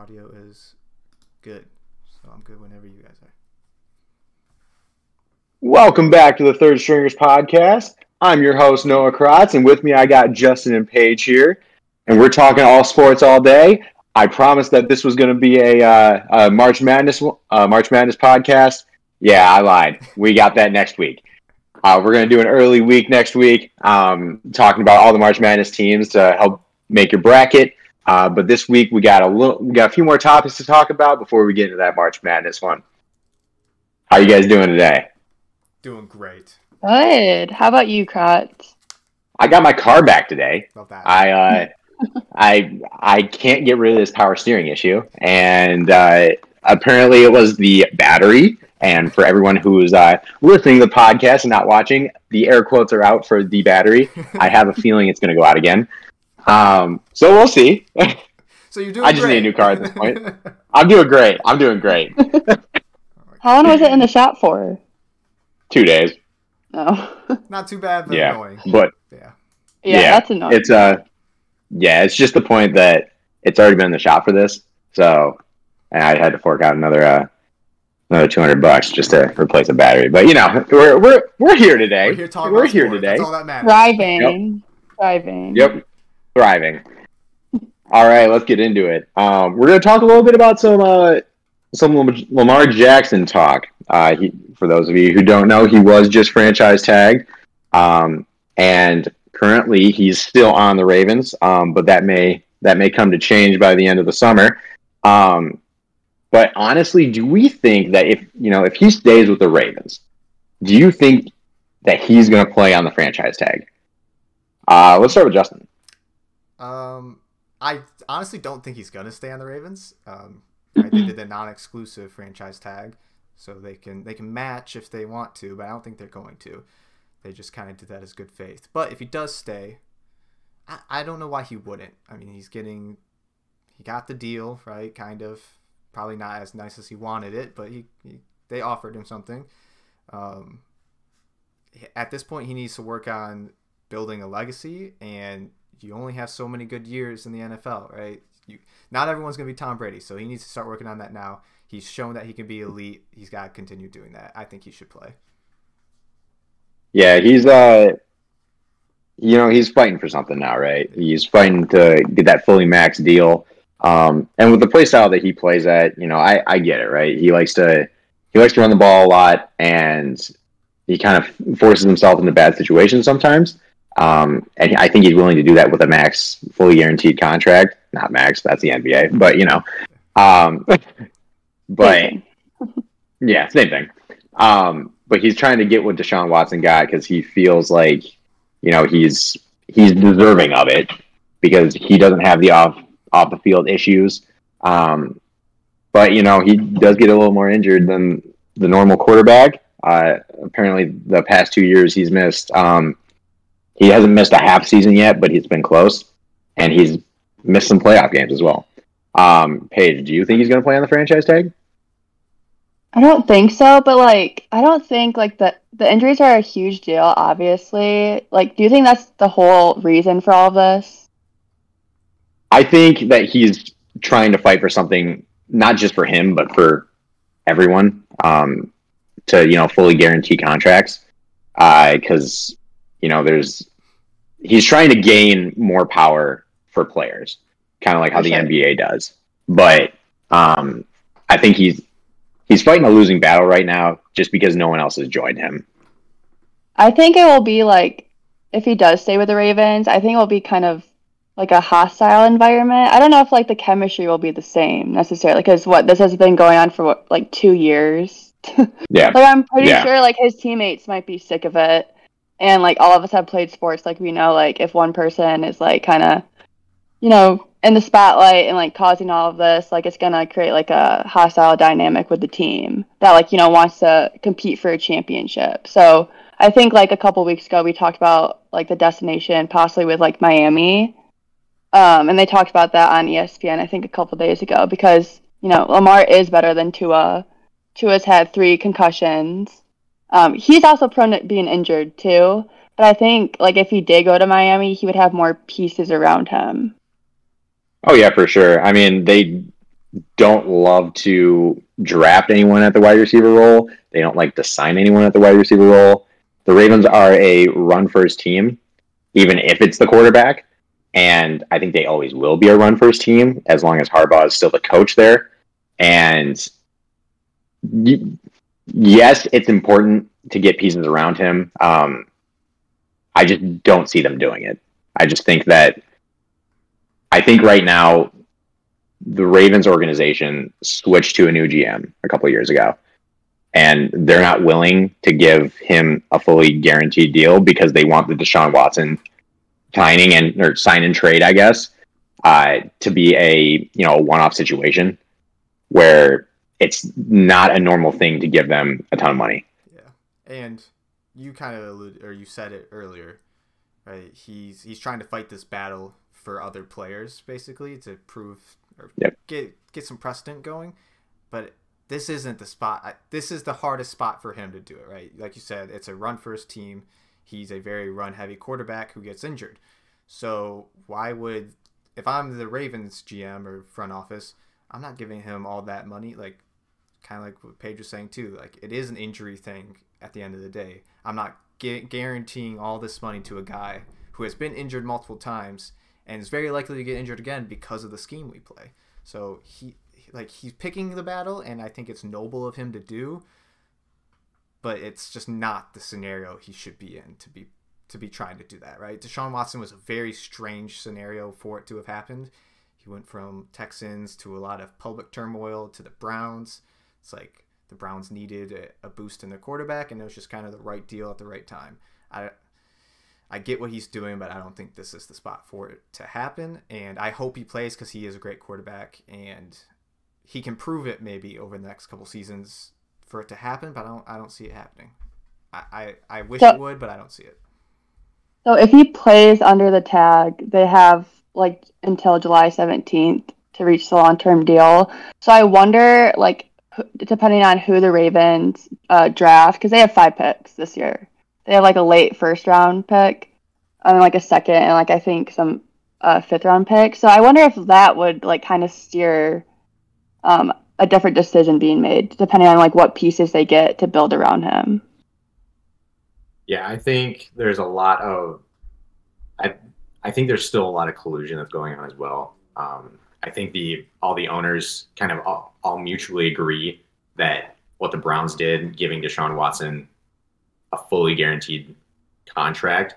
audio is good. So I'm good whenever you guys are. Welcome back to the Third Stringers podcast. I'm your host, Noah Kratz, and with me I got Justin and Paige here, and we're talking all sports all day. I promised that this was going to be a, uh, a March Madness uh, March Madness podcast. Yeah, I lied. We got that next week. Uh, we're going to do an early week next week, um, talking about all the March Madness teams to help make your bracket. Uh, but this week we got a little, we got a few more topics to talk about before we get into that March Madness one. How you guys doing today? Doing great. Good. How about you, Kratz? I got my car back today. Love that. I uh, I I can't get rid of this power steering issue, and uh, apparently it was the battery. And for everyone who's uh, listening to the podcast and not watching, the air quotes are out for the battery. I have a feeling it's going to go out again. Um, so we'll see. so you're doing. I just great. need a new car at this point. I'm doing great. I'm doing great. How long was it in the shop for? Two days, Oh. Not too bad, but Yeah. annoying. but Yeah. yeah, Yeah, that's annoying. it's uh, yeah, it's just the point that it's already been in the shop for this, so and I had to fork out another uh, another two hundred bucks just to replace a battery. But you know, we're we're we're here today. We're here talking We're about here today. That's all that matters. Thriving. Thriving. Yep, thriving. All right, let's get into it. Um, we're going to talk a little bit about some uh, some Lamar Jackson talk. Uh, he, for those of you who don't know, he was just franchise tagged, um, and currently he's still on the Ravens. Um, but that may that may come to change by the end of the summer. Um, but honestly, do we think that if you know if he stays with the Ravens, do you think that he's going to play on the franchise tag? Uh, let's start with Justin. Um, I honestly don't think he's gonna stay on the Ravens. Um, right, they did the non-exclusive franchise tag, so they can they can match if they want to, but I don't think they're going to. They just kind of did that as good faith. But if he does stay, I, I don't know why he wouldn't. I mean, he's getting he got the deal right, kind of. Probably not as nice as he wanted it, but he, he they offered him something. Um, at this point, he needs to work on building a legacy, and you only have so many good years in the NFL, right? You not everyone's gonna be Tom Brady, so he needs to start working on that now. He's shown that he can be elite. He's got to continue doing that. I think he should play. Yeah, he's uh you know, he's fighting for something now, right? He's fighting to get that fully max deal. Um and with the play style that he plays at, you know, I, I get it, right? He likes to he likes to run the ball a lot and he kind of forces himself into bad situations sometimes. Um, and I think he's willing to do that with a max, fully guaranteed contract. Not max, that's the NBA, but you know, um, but yeah, same thing. Um, but he's trying to get what Deshaun Watson got because he feels like, you know, he's he's deserving of it because he doesn't have the off off the field issues. Um, but you know, he does get a little more injured than the normal quarterback. Uh, apparently, the past two years he's missed. Um, he hasn't missed a half season yet, but he's been close, and he's missed some playoff games as well. Um, Paige, do you think he's going to play on the franchise tag? I don't think so, but like I don't think like the the injuries are a huge deal, obviously. Like do you think that's the whole reason for all of this? I think that he's trying to fight for something, not just for him, but for everyone, um, to you know fully guarantee contracts. Because you know, there's he's trying to gain more power for players, kind of like how the sure. NBA does. But um, I think he's he's fighting a losing battle right now, just because no one else has joined him. I think it will be like if he does stay with the Ravens, I think it will be kind of like a hostile environment. I don't know if like the chemistry will be the same necessarily because what this has been going on for what like 2 years. Yeah, Like I'm pretty Yeah. sure like his teammates might be sick of it. And like all of us have played sports, like we know like if one person is like kind of, you know, in the spotlight and like causing all of this, like it's gonna create like a hostile dynamic with the team that like you know wants to compete for a championship. So I think like a couple weeks ago we talked about like the destination possibly with like Miami, um, and they talked about that on ESPN I think a couple days ago because you know Lamar is better than Tua. Tua's had three concussions. Um, he's also prone to being injured too. But I think like if he did go to Miami, he would have more pieces around him. Oh yeah, for sure. I mean, they don't love to draft anyone at the wide receiver role. They don't like to sign anyone at the wide receiver role. The Ravens are a run first team, even if it's the quarterback. And I think they always will be a run first team as long as Harbaugh is still the coach there. And y- yes, it's important to get pieces around him. Um, I just don't see them doing it. I just think that I think right now the Ravens organization switched to a new GM a couple years ago, and they're not willing to give him a fully guaranteed deal because they want the Deshaun Watson signing and or sign and trade, I guess, uh, to be a you know a one off situation where it's not a normal thing to give them a ton of money. Yeah, and you kind of alluded or you said it earlier, right? He's he's trying to fight this battle for other players basically to prove or Yep. get get some precedent going. But this isn't the spot. I- This is the hardest spot for him to do it, right? Like you said, it's a run first team. He's a very run heavy quarterback who gets injured. So why would if I'm the Ravens GM or front office, I'm not giving him all that money. Like kind of like what Paige was saying too. Like it is an injury thing at the end of the day. I'm not gu- guaranteeing all this money to a guy who has been injured multiple times and is very likely to get injured again because of the scheme we play. So he like he's picking the battle and I think it's noble of him to do, but it's just not the scenario he should be in to be to be trying to do that, right? Deshaun Watson was a very strange scenario for it to have happened. He went from Texans to a lot of public turmoil to the Browns. It's like the Browns needed a, a boost in their quarterback, and it was just kind of the right deal at the right time. I I get what he's doing, but I don't think this is the spot for it to happen. And I hope he plays because he is a great quarterback, and he can prove it maybe over the next couple seasons for it to happen. But I don't I don't see it happening. I I, I wish So- it would, but I don't see it. So if he plays under the tag, they have like until July 17th to reach the long-term deal. So I wonder, like, depending on who the Ravens uh, draft, because they have five picks this year. They have like a late first round pick, and like a second, and like I think some uh, fifth round pick. So I wonder if that would like kind of steer um, a different decision being made, depending on like what pieces they get to build around him. Yeah, I think there's a lot of, I, I think there's still a lot of collusion that's going on as well. Um, I think the all the owners kind of all, all mutually agree that what the Browns did, giving Deshaun Watson a fully guaranteed contract,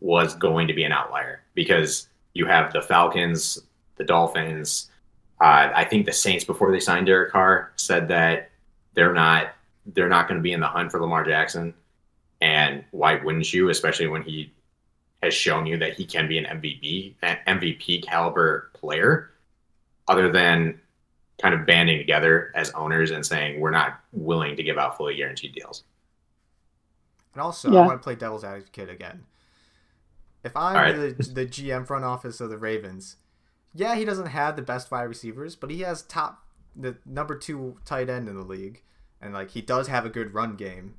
was going to be an outlier because you have the Falcons, the Dolphins. Uh, I think the Saints before they signed Derek Carr said that they're not they're not going to be in the hunt for Lamar Jackson. And why wouldn't you, especially when he has shown you that he can be an MVP, an MVP caliber player, other than kind of banding together as owners and saying we're not willing to give out fully guaranteed deals. And also, Yeah. I want to play devil's advocate again. If I'm All right. the, the GM front office of the Ravens, yeah, he doesn't have the best wide receivers, but he has top the number two tight end in the league, and like he does have a good run game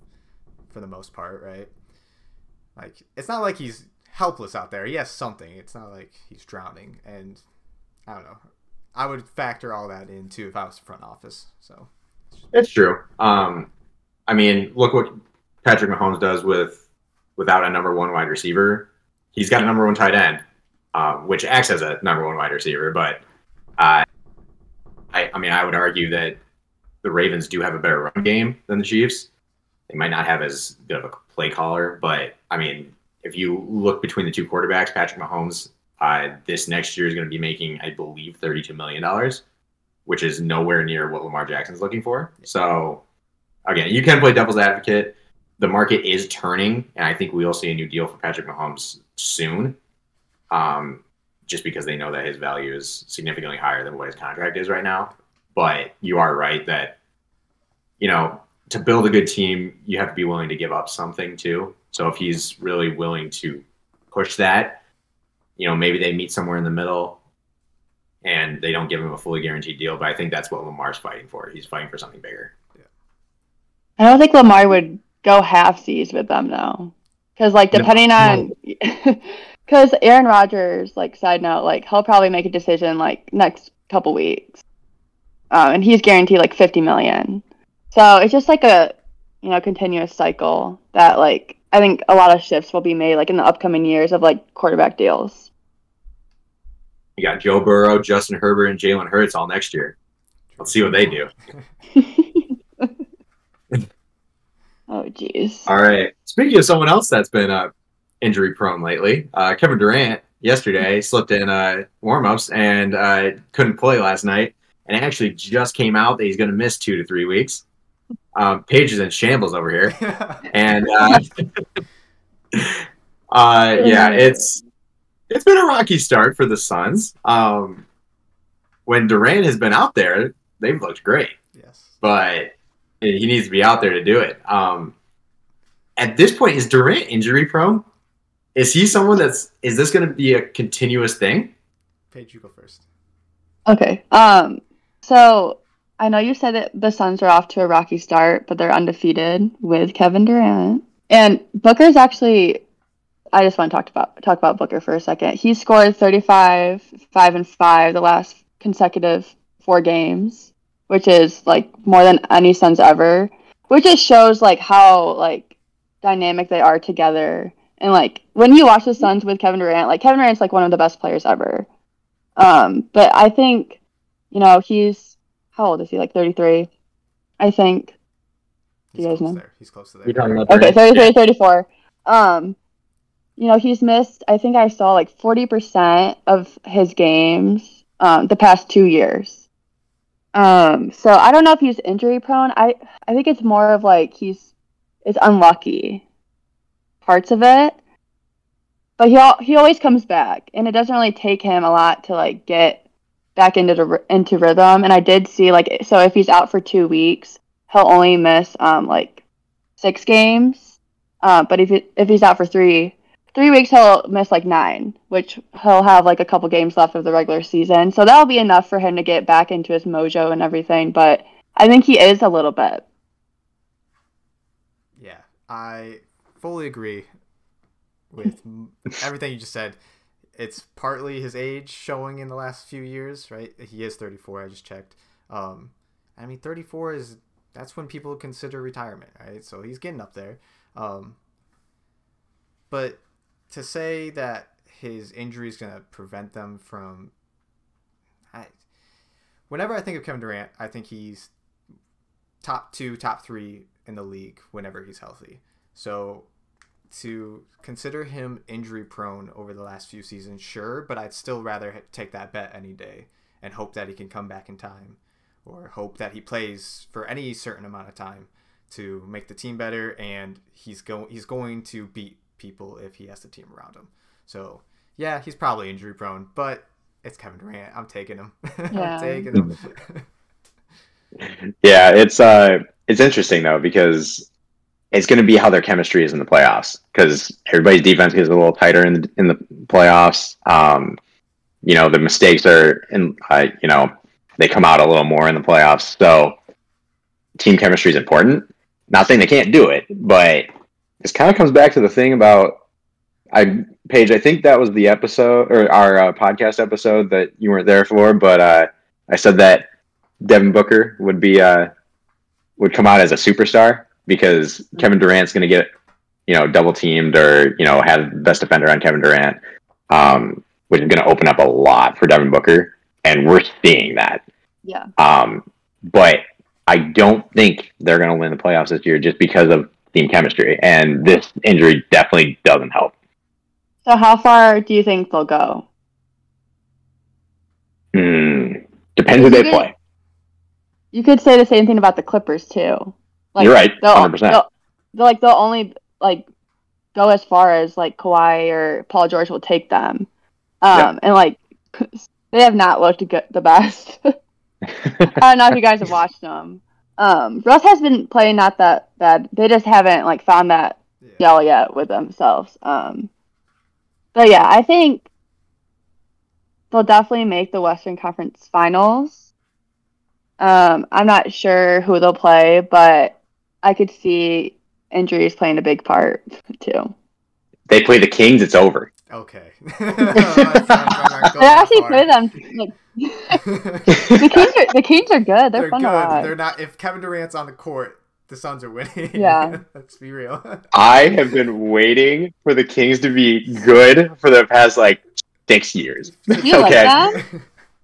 for the most part, right? Like it's not like he's helpless out there. He has something. It's not like he's drowning, and I don't know. I would factor all that in too if I was the front office. So It's true. Um, I mean, look what Patrick Mahomes does with without a number one wide receiver. He's got a number one tight end, um, which acts as a number one wide receiver. But uh, I, I mean, I would argue that the Ravens do have a better run game than the Chiefs. They might not have as good of a play caller, but I mean, if you look between the two quarterbacks, Patrick Mahomes, uh, this next year is going to be making, I believe, thirty-two million dollars which is nowhere near what Lamar Jackson's looking for. So, again, you can play devil's advocate. The market is turning, and I think we will see a new deal for Patrick Mahomes soon, um, just because they know that his value is significantly higher than what his contract is right now. But you are right that, you know, to build a good team, you have to be willing to give up something too. So if he's really willing to push that, you know, maybe they meet somewhere in the middle and they don't give him a fully guaranteed deal. But I think that's what Lamar's fighting for. He's fighting for something bigger. Yeah. I don't think Lamar would go half seas with them though, because like No, depending on, because Aaron Rodgers, like side note, like he'll probably make a decision like next couple weeks. uh, and he's guaranteed like 50 million. So it's just like a you know continuous cycle that like I think a lot of shifts will be made like in the upcoming years of like quarterback deals. You got Joe Burrow, Justin Herbert, and Jalen Hurts all next year. Let's see what they do. oh jeez. All right. Speaking of someone else that's been uh, injury prone lately, uh, Kevin Durant yesterday slipped in uh, warm ups and uh, couldn't play last night, and it actually just came out that he's going to miss two to three weeks. Um, Paige is in shambles over here, and uh, uh, yeah, it's it's been a rocky start for the Suns. Um, when Durant has been out there, they've looked great, yes. but he needs to be out there to do it. Um, at this point, is Durant injury prone? Is he someone that's is this going to be a continuous thing? Paige, you go first. Okay. Um. So I know you said that the Suns are off to a rocky start, but they're undefeated with Kevin Durant. And Booker's actually I just want to talk about talk about Booker for a second. He scored 35, 5 and 5 the last consecutive four games, which is like more than any Suns ever. Which just shows like how like dynamic they are together. And like when you watch the Suns with Kevin Durant, like Kevin Durant's like one of the best players ever. Um, but I think, you know, he's how old is he? Like 33, I think. Do He's you guys close know? there. He's close to there. You're talking about Okay, Durant? 33, 34. Um, you know, he's missed, I think I saw like 40% of his games um, the past two years. Um, so I don't know if he's injury prone. I, I think it's more of like he's is unlucky parts of it. But he al- he always comes back, and it doesn't really take him a lot to like get back into the into rhythm. And I did see like so if he's out for two weeks, he'll only miss um like six games. Uh, but if he, if he's out for three three weeks, he'll miss like nine, which he'll have like a couple games left of the regular season. So that'll be enough for him to get back into his mojo and everything. But I think he is a little bit. Yeah, I fully agree with everything you just said. It's partly his age showing in the last few years, right? He is 34. I just checked. Um, I mean, 34 is that's when people consider retirement, right? So he's getting up there. Um, but to say that his injury is going to prevent them from, I, whenever I think of Kevin Durant, I think he's top two, top three in the league whenever he's healthy. So to consider him injury prone over the last few seasons, sure, but I'd still rather take that bet any day and hope that he can come back in time or hope that he plays for any certain amount of time to make the team better and he's go he's going to beat people if he has the team around him. So, yeah, he's probably injury prone, but it's Kevin Durant. I'm taking him. Yeah. I'm taking him. Yeah, it's uh, it's interesting though because it's going to be how their chemistry is in the playoffs because everybody's defense gets a little tighter in the in the playoffs. Um, you know, the mistakes are in, uh, you know, they come out a little more in the playoffs. So team chemistry is important. Not saying they can't do it, but this kind of comes back to the thing about I Paige. I think that was the episode or our uh, podcast episode that you weren't there for, but uh, I said that Devin Booker would be uh, would come out as a superstar because Kevin Durant's going to get you know double teamed or you know have the best defender on Kevin Durant, um, which is going to open up a lot for Devin Booker, and we're seeing that. Yeah. Um, but I don't think they're going to win the playoffs this year just because of team chemistry, and this injury definitely doesn't help. So how far do you think they'll go? Hmm. Depends who they play. You could say the same thing about the Clippers too. Like, You're right, They'll, 100%. they'll, they'll like they'll only like go as far as like Kawhi or Paul George will take them, um, Yeah. and like they have not looked good, the best. I don't know if you guys have watched them. Um, Russ has been playing not that bad. They just haven't like found that Yeah. gel yet with themselves. Um, but yeah, I think they'll definitely make the Western Conference Finals. Um, I'm not sure who they'll play, but I could see injuries playing a big part too. they play the Kings, it's over. Okay. I actually play them. Like, the Kings are the Kings are good. They're, They're fun good. to watch. They're not. If Kevin Durant's on the court, the Suns are winning. Yeah. Let's be real. I have been waiting for the Kings to be good for the past like six years. You like okay. that?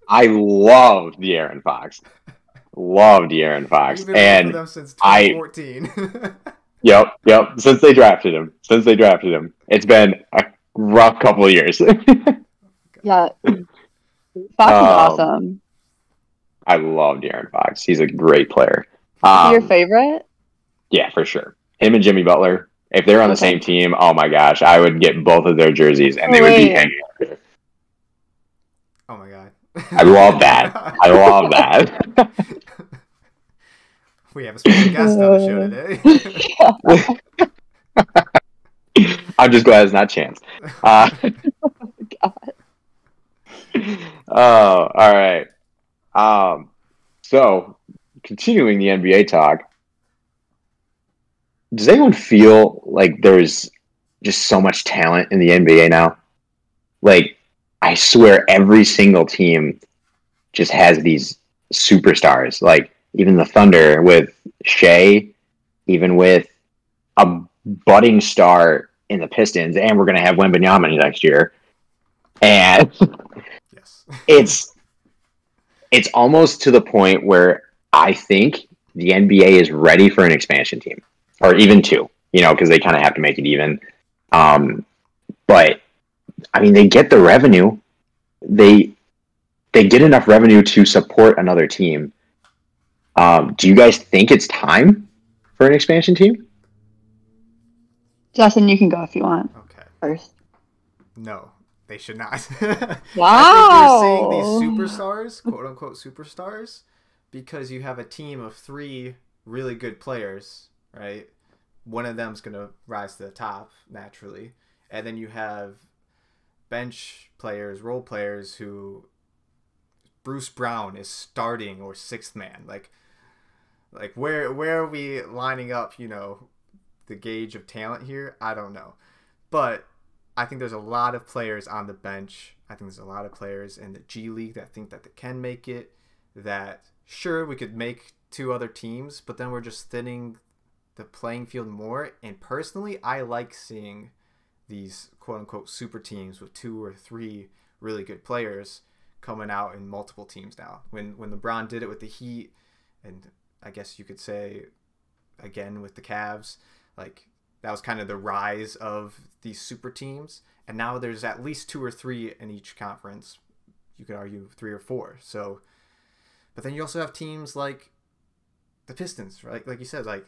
I love De'Aaron Fox. Love De'Aaron Fox. We've been And them since I- yep, yep. Since they drafted him. Since they drafted him. It's been a rough couple of years. Yeah. Fox is Um, awesome. I love De'Aaron Fox. He's a great player. Um, your favorite? Yeah, for sure. Him and Jimmy Butler. If they're on the Okay. same team, oh my gosh, I would get both of their jerseys and they would be hanging. up there. oh my god. I love that. I love that. We have a special guest on the show today. I'm just glad it's not Chance. Uh, God. oh, all right. Um, so continuing the NBA talk, does anyone feel like there's just so much talent in the NBA now? Like, I swear every single team just has these superstars. Like, even the Thunder with Shai, even with a budding star in the Pistons, and we're going to have Wembanyama next year. And yes. it's it's almost to the point where I think the NBA is ready for an expansion team, or even two. You know, because they kind of have to make it even. Um, but I mean, they get the revenue. They they get enough revenue to support another team. Um, do you guys think it's time for an expansion team? Justin, you can go if you want Okay. first. No, they should not. Wow. I think you're seeing these superstars, quote unquote superstars, because you have a team of three really good players, right? One of them's gonna rise to the top naturally, and then you have bench players, role players who Bruce Brown is starting or sixth man. Like, like where where are we lining up? You know, the gauge of talent here. I don't know, but I think there's a lot of players on the bench. I think there's a lot of players in the G League that think that they can make it. That sure we could make two other teams, but then we're just thinning the playing field more. And personally, I like seeing these quote unquote super teams with two or three really good players coming out in multiple teams now. When when LeBron did it with the Heat, and I guess you could say again with the Cavs, like that was kind of the rise of these super teams. And now there's at least two or three in each conference. You could argue three or four. So, but then you also have teams like the Pistons, right? Like you said, like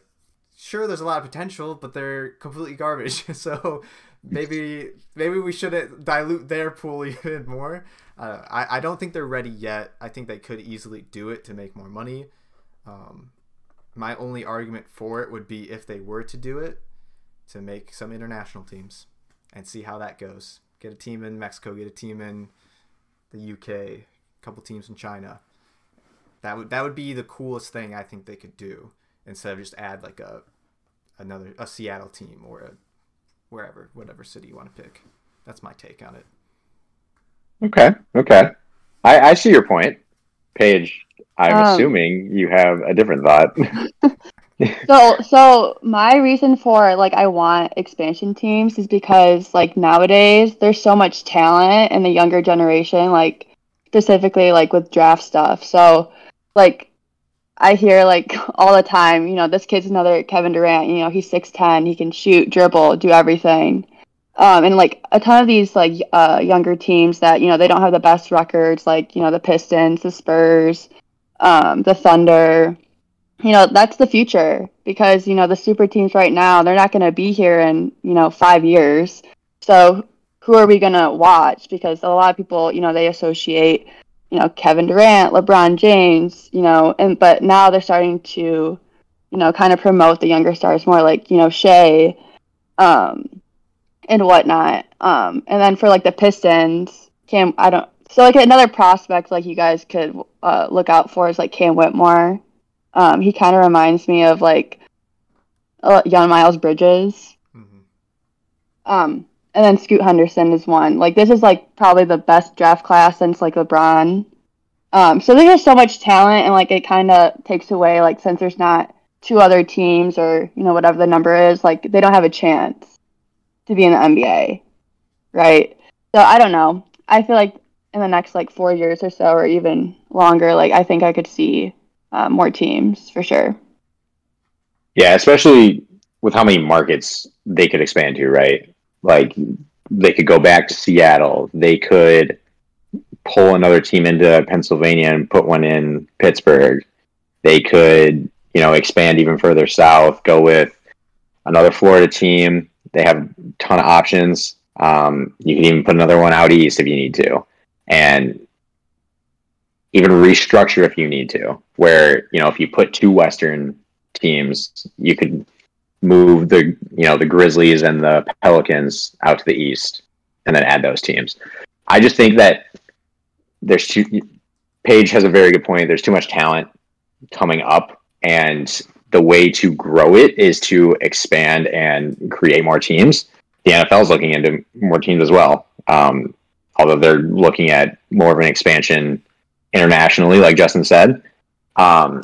sure there's a lot of potential, but they're completely garbage. so maybe maybe we shouldn't dilute their pool even more. Uh, I I don't think they're ready yet. I think they could easily do it to make more money. Um, my only argument for it would be if they were to do it, to make some international teams and see how that goes. Get a team in Mexico, get a team in the UK, a couple teams in China. That would that would be the coolest thing I think they could do instead of just add like a another a Seattle team or a wherever whatever city you want to pick. That's my take on it. Okay, okay. I, I see your point, Paige. I'm Um, assuming you have a different thought. So, so my reason for like I want expansion teams is because like nowadays there's so much talent in the younger generation, like specifically like with draft stuff. So, like I hear like all the time, you know, this kid's another Kevin Durant. You know, he's six ten, he can shoot, dribble, do everything. Um, and like a ton of these like uh, younger teams that you know they don't have the best records, like you know the Pistons, the Spurs, um, the Thunder you know that's the future because you know the super teams right now they're not going to be here in you know five years so who are we going to watch because a lot of people you know they associate you know kevin durant lebron james you know and but now they're starting to you know kind of promote the younger stars more like you know Shai, um and whatnot um and then for like the pistons cam i don't so like another prospect like you guys could uh, look out for is like cam whitmore um, he kind of reminds me of like uh, young Miles Bridges. hmm Um, and then Scoot Henderson is one. Like this is like probably the best draft class since like LeBron. Um, so there's just so much talent, and like it kind of takes away like since there's not two other teams or you know whatever the number is, like they don't have a chance to be in the NBA, right? So I don't know. I feel like in the next like four years or so, or even longer, like I think I could see uh, more teams for sure. Yeah, especially with how many markets they could expand to, right? Like they could go back to Seattle. They could pull another team into Pennsylvania and put one in Pittsburgh. They could, you know, expand even further south, go with another Florida team. They have a ton of options. Um, you can even put another one out east if you need to, and even restructure if you need to. Where you know, if you put two Western teams, you could move the you know the Grizzlies and the Pelicans out to the east, and then add those teams. I just think that there's too. Paige has a very good point. There's too much talent coming up, and the way to grow it is to expand and create more teams. The NFL is looking into more teams as well, um, although they're looking at more of an expansion internationally, like Justin said. Um,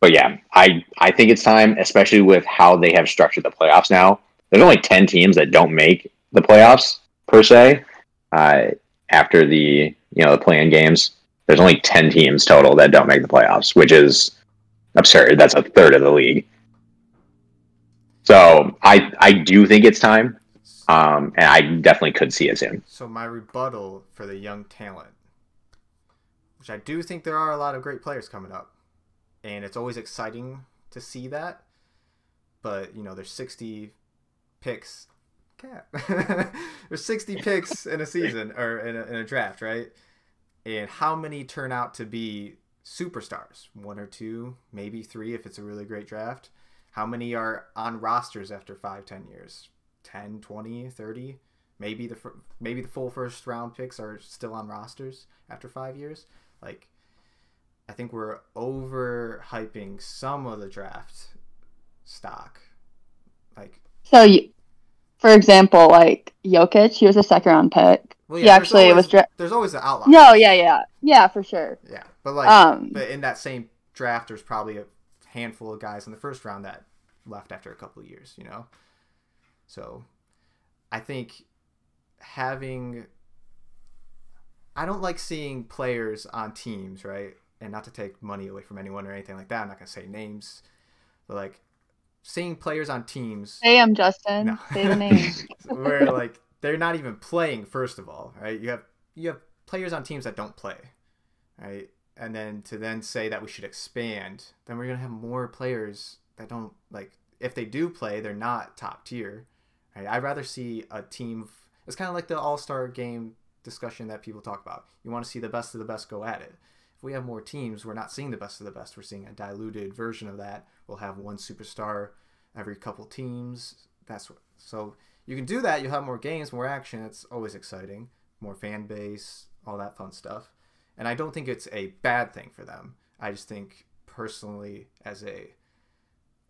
but yeah, I I think it's time, especially with how they have structured the playoffs now. There's only ten teams that don't make the playoffs per se. Uh, after the you know the play-in games, there's only ten teams total that don't make the playoffs, which is absurd. That's a third of the league. So I I do think it's time, um, and I definitely could see it soon. So my rebuttal for the young talent, which I do think there are a lot of great players coming up and it's always exciting to see that. But you know, there's 60 picks. Cap. there's 60 picks in a season or in a, in a draft, right? And how many turn out to be superstars? One or two, maybe three if it's a really great draft. How many are on rosters after five, ten years? 10, 20, 30? Maybe the maybe the full first round picks are still on rosters after five years. Like I think we're overhyping some of the draft stock. Like so, you, for example, like Jokic, he was a second round pick. Well, yeah, actually always, was. Dra- there's always an outlier. No, yeah, yeah, yeah, for sure. Yeah, but like, um, but in that same draft, there's probably a handful of guys in the first round that left after a couple of years. You know, so I think having I don't like seeing players on teams, right? and not to take money away from anyone or anything like that. I'm not gonna say names, but like seeing players on teams. Say them, Justin. No. Say the name. where like they're not even playing. First of all, right? You have you have players on teams that don't play, right? And then to then say that we should expand, then we're gonna have more players that don't like. If they do play, they're not top tier. Right? I'd rather see a team. It's kind of like the All Star game discussion that people talk about. You want to see the best of the best go at it if we have more teams, we're not seeing the best of the best. We're seeing a diluted version of that. We'll have one superstar every couple teams. That's what, so you can do that. You'll have more games, more action. It's always exciting. More fan base, all that fun stuff. And I don't think it's a bad thing for them. I just think personally, as a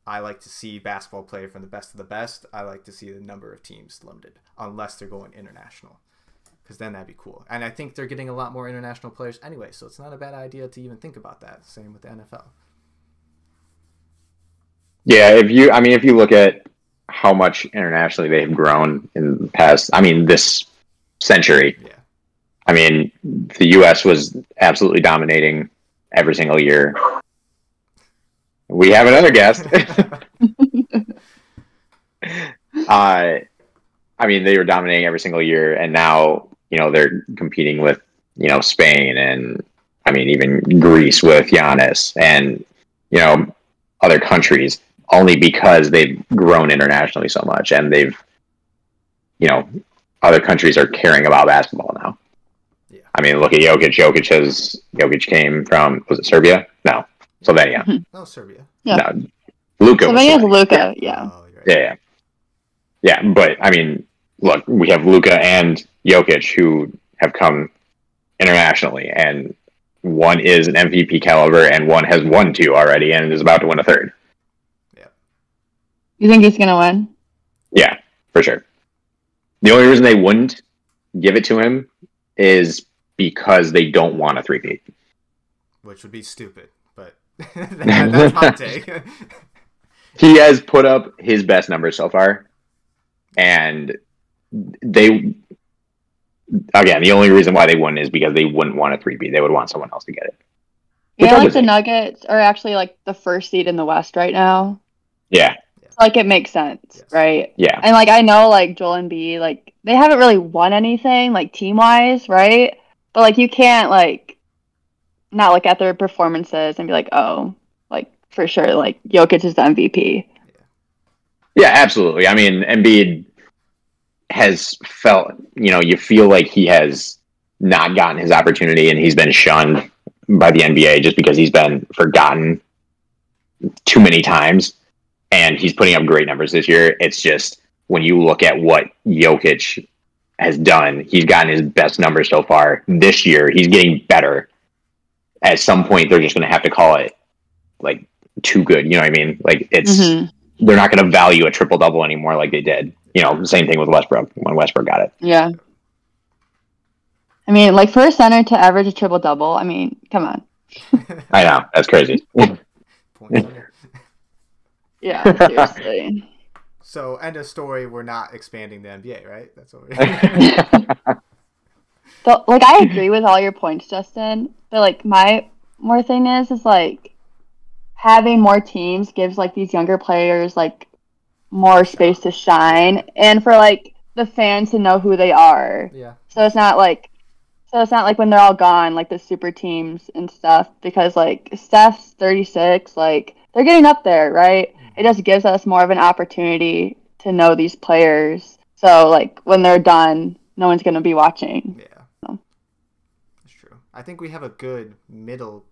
I like to see basketball play from the best of the best. I like to see the number of teams limited, unless they're going international because then that'd be cool. And I think they're getting a lot more international players anyway, so it's not a bad idea to even think about that. Same with the NFL. Yeah, if you, I mean, if you look at how much internationally they've grown in the past, I mean, this century. Yeah. I mean, the U.S. was absolutely dominating every single year. We have another guest. uh, I mean, they were dominating every single year, and now you know they're competing with you know Spain and I mean even Greece with Giannis and you know other countries only because they've grown internationally so much and they've you know other countries are caring about basketball now. Yeah. I mean, look at Jokic. Jokic has Jokic came from was it Serbia? No, Slovenia. Mm-hmm. No, Serbia. Yeah. No, Luka. Slovenia's Luka. Yeah. Oh, right. Yeah, yeah. Yeah, but I mean, look, we have Luka and Jokic who have come internationally, and one is an MVP caliber, and one has won two already, and is about to win a third. Yeah. You think he's gonna win? Yeah, for sure. The only reason they wouldn't give it to him is because they don't want a three-peat. which would be stupid. But that, that's my take. He has put up his best numbers so far, and they again the only reason why they wouldn't is because they wouldn't want a three-peat. They would want someone else to get it. You Which know, like the. Nuggets are actually like the first seed in the West right now. Yeah, Like it makes sense, Yes. right? yeah. And like I know like Joel Embiid, like they haven't really won anything like team wise, right? But like you can't like not look at their performances and be like, oh, like for sure, like Jokic is the MVP. Yeah, absolutely. I mean, Embiid has felt, you know, you feel like he has not gotten his opportunity and he's been shunned by the NBA just because he's been forgotten too many times. And he's putting up great numbers this year. It's just when you look at what Jokic has done, he's gotten his best numbers so far this year. He's getting better. At some point, they're just going to have to call it like too good. You know what I mean? Like it's Mhm. they're not going to value a triple double anymore like they did. You know, same thing with Westbrook when Westbrook got it. Yeah. I mean, like for a center to average a triple double, I mean, come on. I know that's crazy. Points on it. Yeah, seriously. So end of story. We're not expanding the NBA, right? That's what we're. So, like, I agree with all your points, Justin. But like, my more thing is, is like having more teams gives like these younger players like more space to shine, and for like the fans to know who they are. yeah. So it's not like, so it's not like when they're all gone, like the super teams and stuff. Because like Steph's thirty six, like they're getting up there, right? It just gives us more of an opportunity to know these players. So like when they're done, no one's gonna be watching. Yeah. So. That's true. I think we have a good middle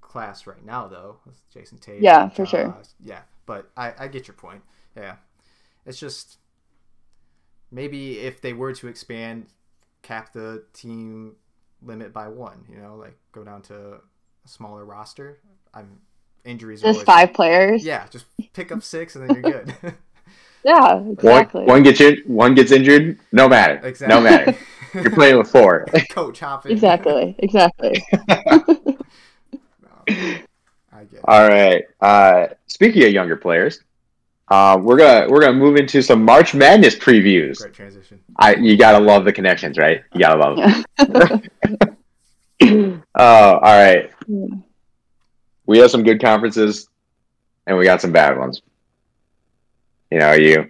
class right now, though, with Jayson Tatum. Yeah, for sure. Yeah, but I, I get your point. Yeah. It's just maybe if they were to expand, cap the team limit by one, you know, like go down to a smaller roster. I'm injuries. are Just always- five players. Yeah, just pick up six and then you're good. Yeah, one, exactly. one gets in, one gets injured. No matter. exactly. No matter. You're playing with four. Coach hopping. Exactly. Exactly. I get. All right. Uh, speaking of younger players, uh, we're gonna we're gonna move into some March Madness previews. Great transition. I you gotta love the connections, right? You gotta love. Them. Yeah. Oh, all right. We have some good conferences, and we got some bad ones. You know, you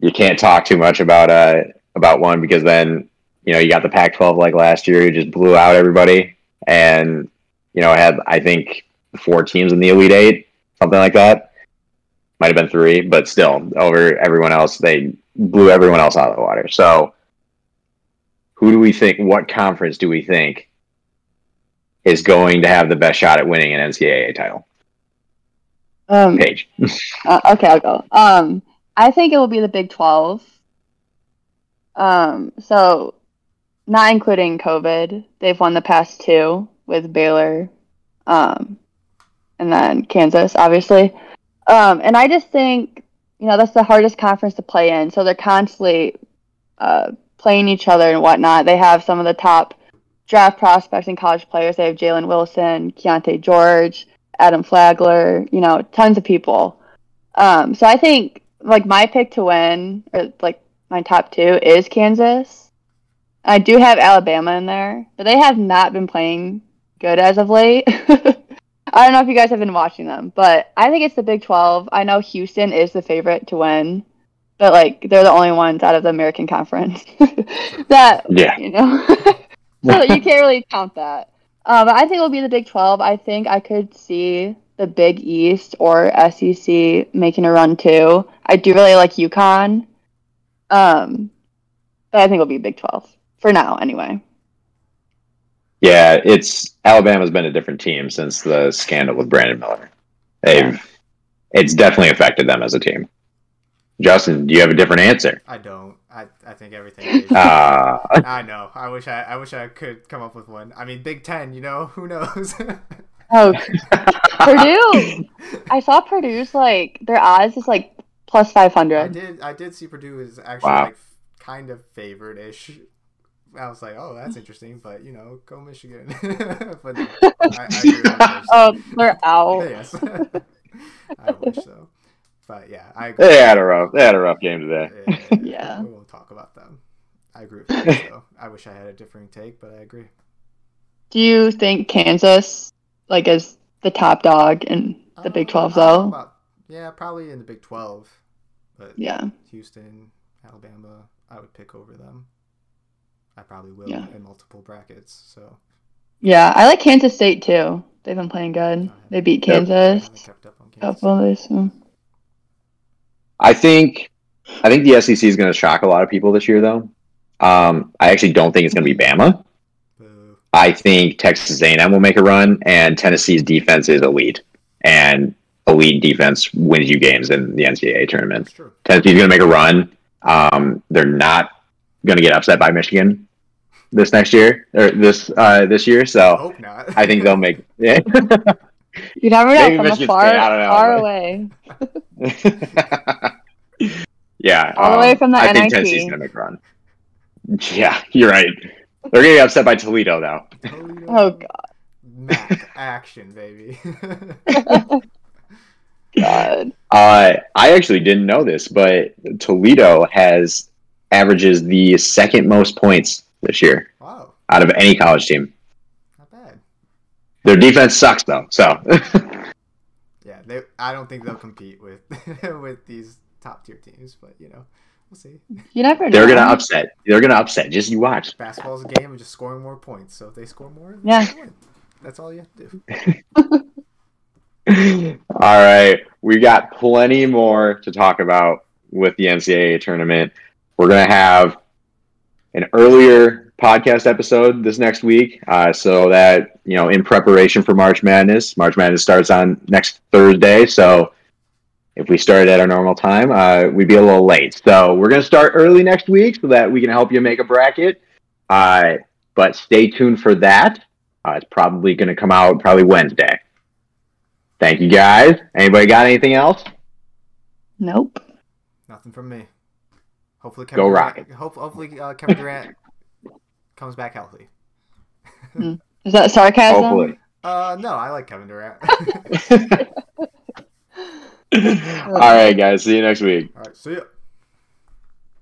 you can't talk too much about uh about one because then you know you got the Pac-12 like last year, who just blew out everybody, and you know had I think four teams in the Elite Eight, something like that. Might have been three, but still over everyone else, they blew everyone else out of the water. So, who do we think? What conference do we think is going to have the best shot at winning an NCAA title? Um, Paige. uh, okay, I'll go. Um, I think it will be the Big Twelve. Um, so not including COVID, they've won the past two with Baylor, um, and then Kansas, obviously. Um, and I just think you know that's the hardest conference to play in, so they're constantly uh, playing each other and whatnot. They have some of the top draft prospects and college players. They have Jalen Wilson, Keyonte George, Adam Flagler, you know, tons of people. Um, so I think like my pick to win, or like my top two, is Kansas. I do have Alabama in there, but they have not been playing good as of late. I don't know if you guys have been watching them, but I think it's the Big 12. I know Houston is the favorite to win, but like they're the only ones out of the American Conference that Yeah. you know. so you can't really count that. But I think it'll be the Big 12. I think I could see the Big East or SEC making a run too. I do really like UConn. Um, but I think it'll be Big 12 for now, anyway. Yeah, it's Alabama's been a different team since the scandal with Brandon Miller. They've it's definitely affected them as a team. Justin, do you have a different answer? I don't. I, I think everything. Is. Uh, I know. I wish I. I wish I could come up with one. I mean, Big Ten. You know, who knows? Oh, Purdue! I saw Purdue's like their odds is like plus five hundred. I did. I did see Purdue is actually Wow. like kind of favored ish. I was like, oh, that's interesting, but you know, go Michigan. but no, I, I agree Oh, they're out. saying. yes, I wish so. But yeah, I agree. They had a rough. They had a rough game today. Yeah, Yeah. We won't talk about them. I agree with that. So I wish I had a differing take, but I agree. Do you think Kansas like is the top dog in the Big Uh, 12 I don't though? about- yeah, probably in the Big Twelve, but Yeah. Houston, Alabama, I would pick over them. I probably will Yeah. in multiple brackets. So Yeah, I like Kansas State too. They've been playing good. They beat Yep. I Kansas. kept up on Kansas. Couple of these. so- I think I think the SEC is going to shock a lot of people this year, though. Um, I actually don't think it's going to be Bama. I think Texas A&M will make a run, and Tennessee's defense is elite, and elite defense wins you games in the NCAA tournament. That's true. Tennessee's going to make a run. Um, they're not going to get upset by Michigan this next year or this uh, this year, so Hope not. I think they'll make. Yeah. You never know Maybe from the Michigan far State, I don't know, far but- away. yeah, All the way um, from the I think Tennessee's going to make a run. Yeah, you're right. They're going to be upset by Toledo, though. Toledo. Oh god. Mac action, baby. God. Uh, I actually didn't know this, but Toledo has averages the second most points this year wow, out of any college team. not bad. Their defense sucks though, so Yeah, they. I don't think they'll compete with with these top tier teams, but you know, we'll see. You never know. they're gonna upset. They're gonna upset. Just you watch. Basketball's a game of just scoring more points. So if they score more, Yeah. they. That's all you have to do. All right, we got plenty more to talk about with the NCAA tournament. We're gonna have an earlier podcast episode this next week, uh, so that you know, in preparation for March Madness. March Madness starts on next Thursday, so if we started at our normal time, uh, we'd be a little late. So we're gonna start early next week so that we can help you make a bracket. Uh, but stay tuned for that. Uh, it's probably gonna come out probably Wednesday. Thank you guys. Anybody got anything else? Nope. Nothing from me. Hopefully, Kevin Go Durant, Rockets. Hope, hopefully, uh, Kevin Durant comes back healthy. Is that sarcasm? Hopefully. Uh, no, I like Kevin Durant. All right, guys. See you next week. All right, see ya.